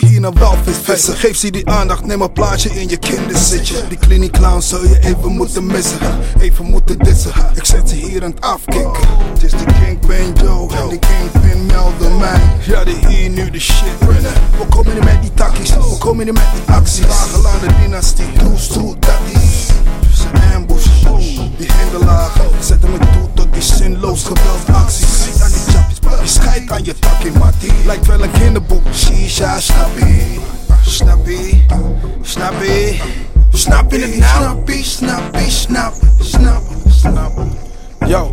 die naar walvis vissen. Geef ze die aandacht, neem een plaatje in je kinderzitje. Die clinic clown zou je even moeten missen. Even moeten dissen. Ik zet ze hier aan het afkicken. Het is de Kingpin Joe en de Kingpin melden mij. Ja, die hier nu de shit rennen. We komen niet met die takkies, we komen niet met die acties. Dagenlange dynastie, doe stoel dat schijt aan je takkie, mattie. Lijkt wel een kinderboek. Shisha, snappie, snappie, snappie. Snap je het nou? Snappie, snappie, snap, snap, snap. Yo,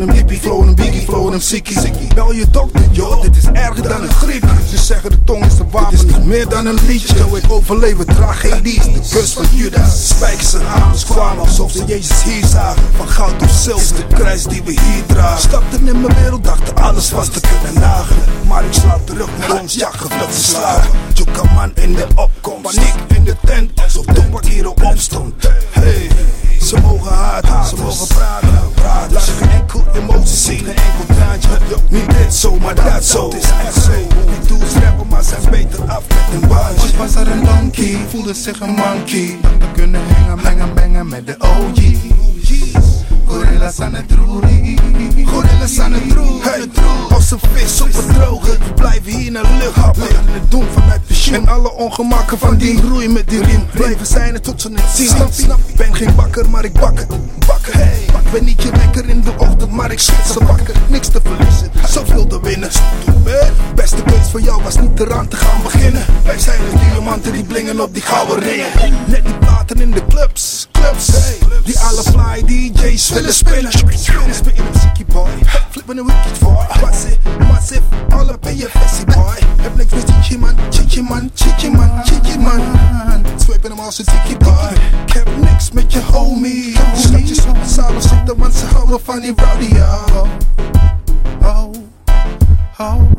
een hippie, flow en een biggie, flow en een sikkie. Bel je dokter, yo, dit is erger dan een griep. Ze zeggen de tong is de wapen, dit is meer dan een liedje. Yo, ik overleef het tragedies, de kus van Judas. Spijkers en hamers kwamen alsof ze Jezus hier zagen. Van goud of zilver, de kruis die we hier dragen. Stapten in mijn wereld, dachten alles was te kunnen nagelen. Maar ik slaap terug naar ons, ja, gevluchte slagen. Joka man in de opkomst, paniek in de tent, alsof Topak hier op stond. Hey. Ze mogen haten, ze mogen praten. Maar dat zo. Is echt zo. Die dudes rappen, maar zijn beter af met een baantje. Was er een donkey, voelde zich een monkey. We kunnen hangen, mengen, mengen met de OG's. Gorillas aan het roerie. Gorillas aan het roer. Hey, als een vis op het droge. We blijven hier naar lucht happen. En het doen vanuit pensioen. En alle ongemakken van die roei met die riem. Blijven zijn het tot ze het zien. Snap je? Ik ben geen bakker, maar ik. Bakken, hey. Ik ben niet je lekker in de ochtend, maar ik schud ze bakken. Niks was niet eraan te gaan beginnen. Wij zijn de diamanten die blingen op die gouden ringen. Net die platen in de clubs. Clubs, hey. Die alle fly DJ's willen spinnen. Spinnen, spitten een zikkie boy. Flippen een wicked boy. Massive, massive, all up in je boy. Heb niks met chichi man, chichi man, chichi man, chichi man. Swipen hem als een tikkie boy. Ik heb niks met je homie. Schatjes op de samen zitten, want ze houden van die rodeo. Oh, oh.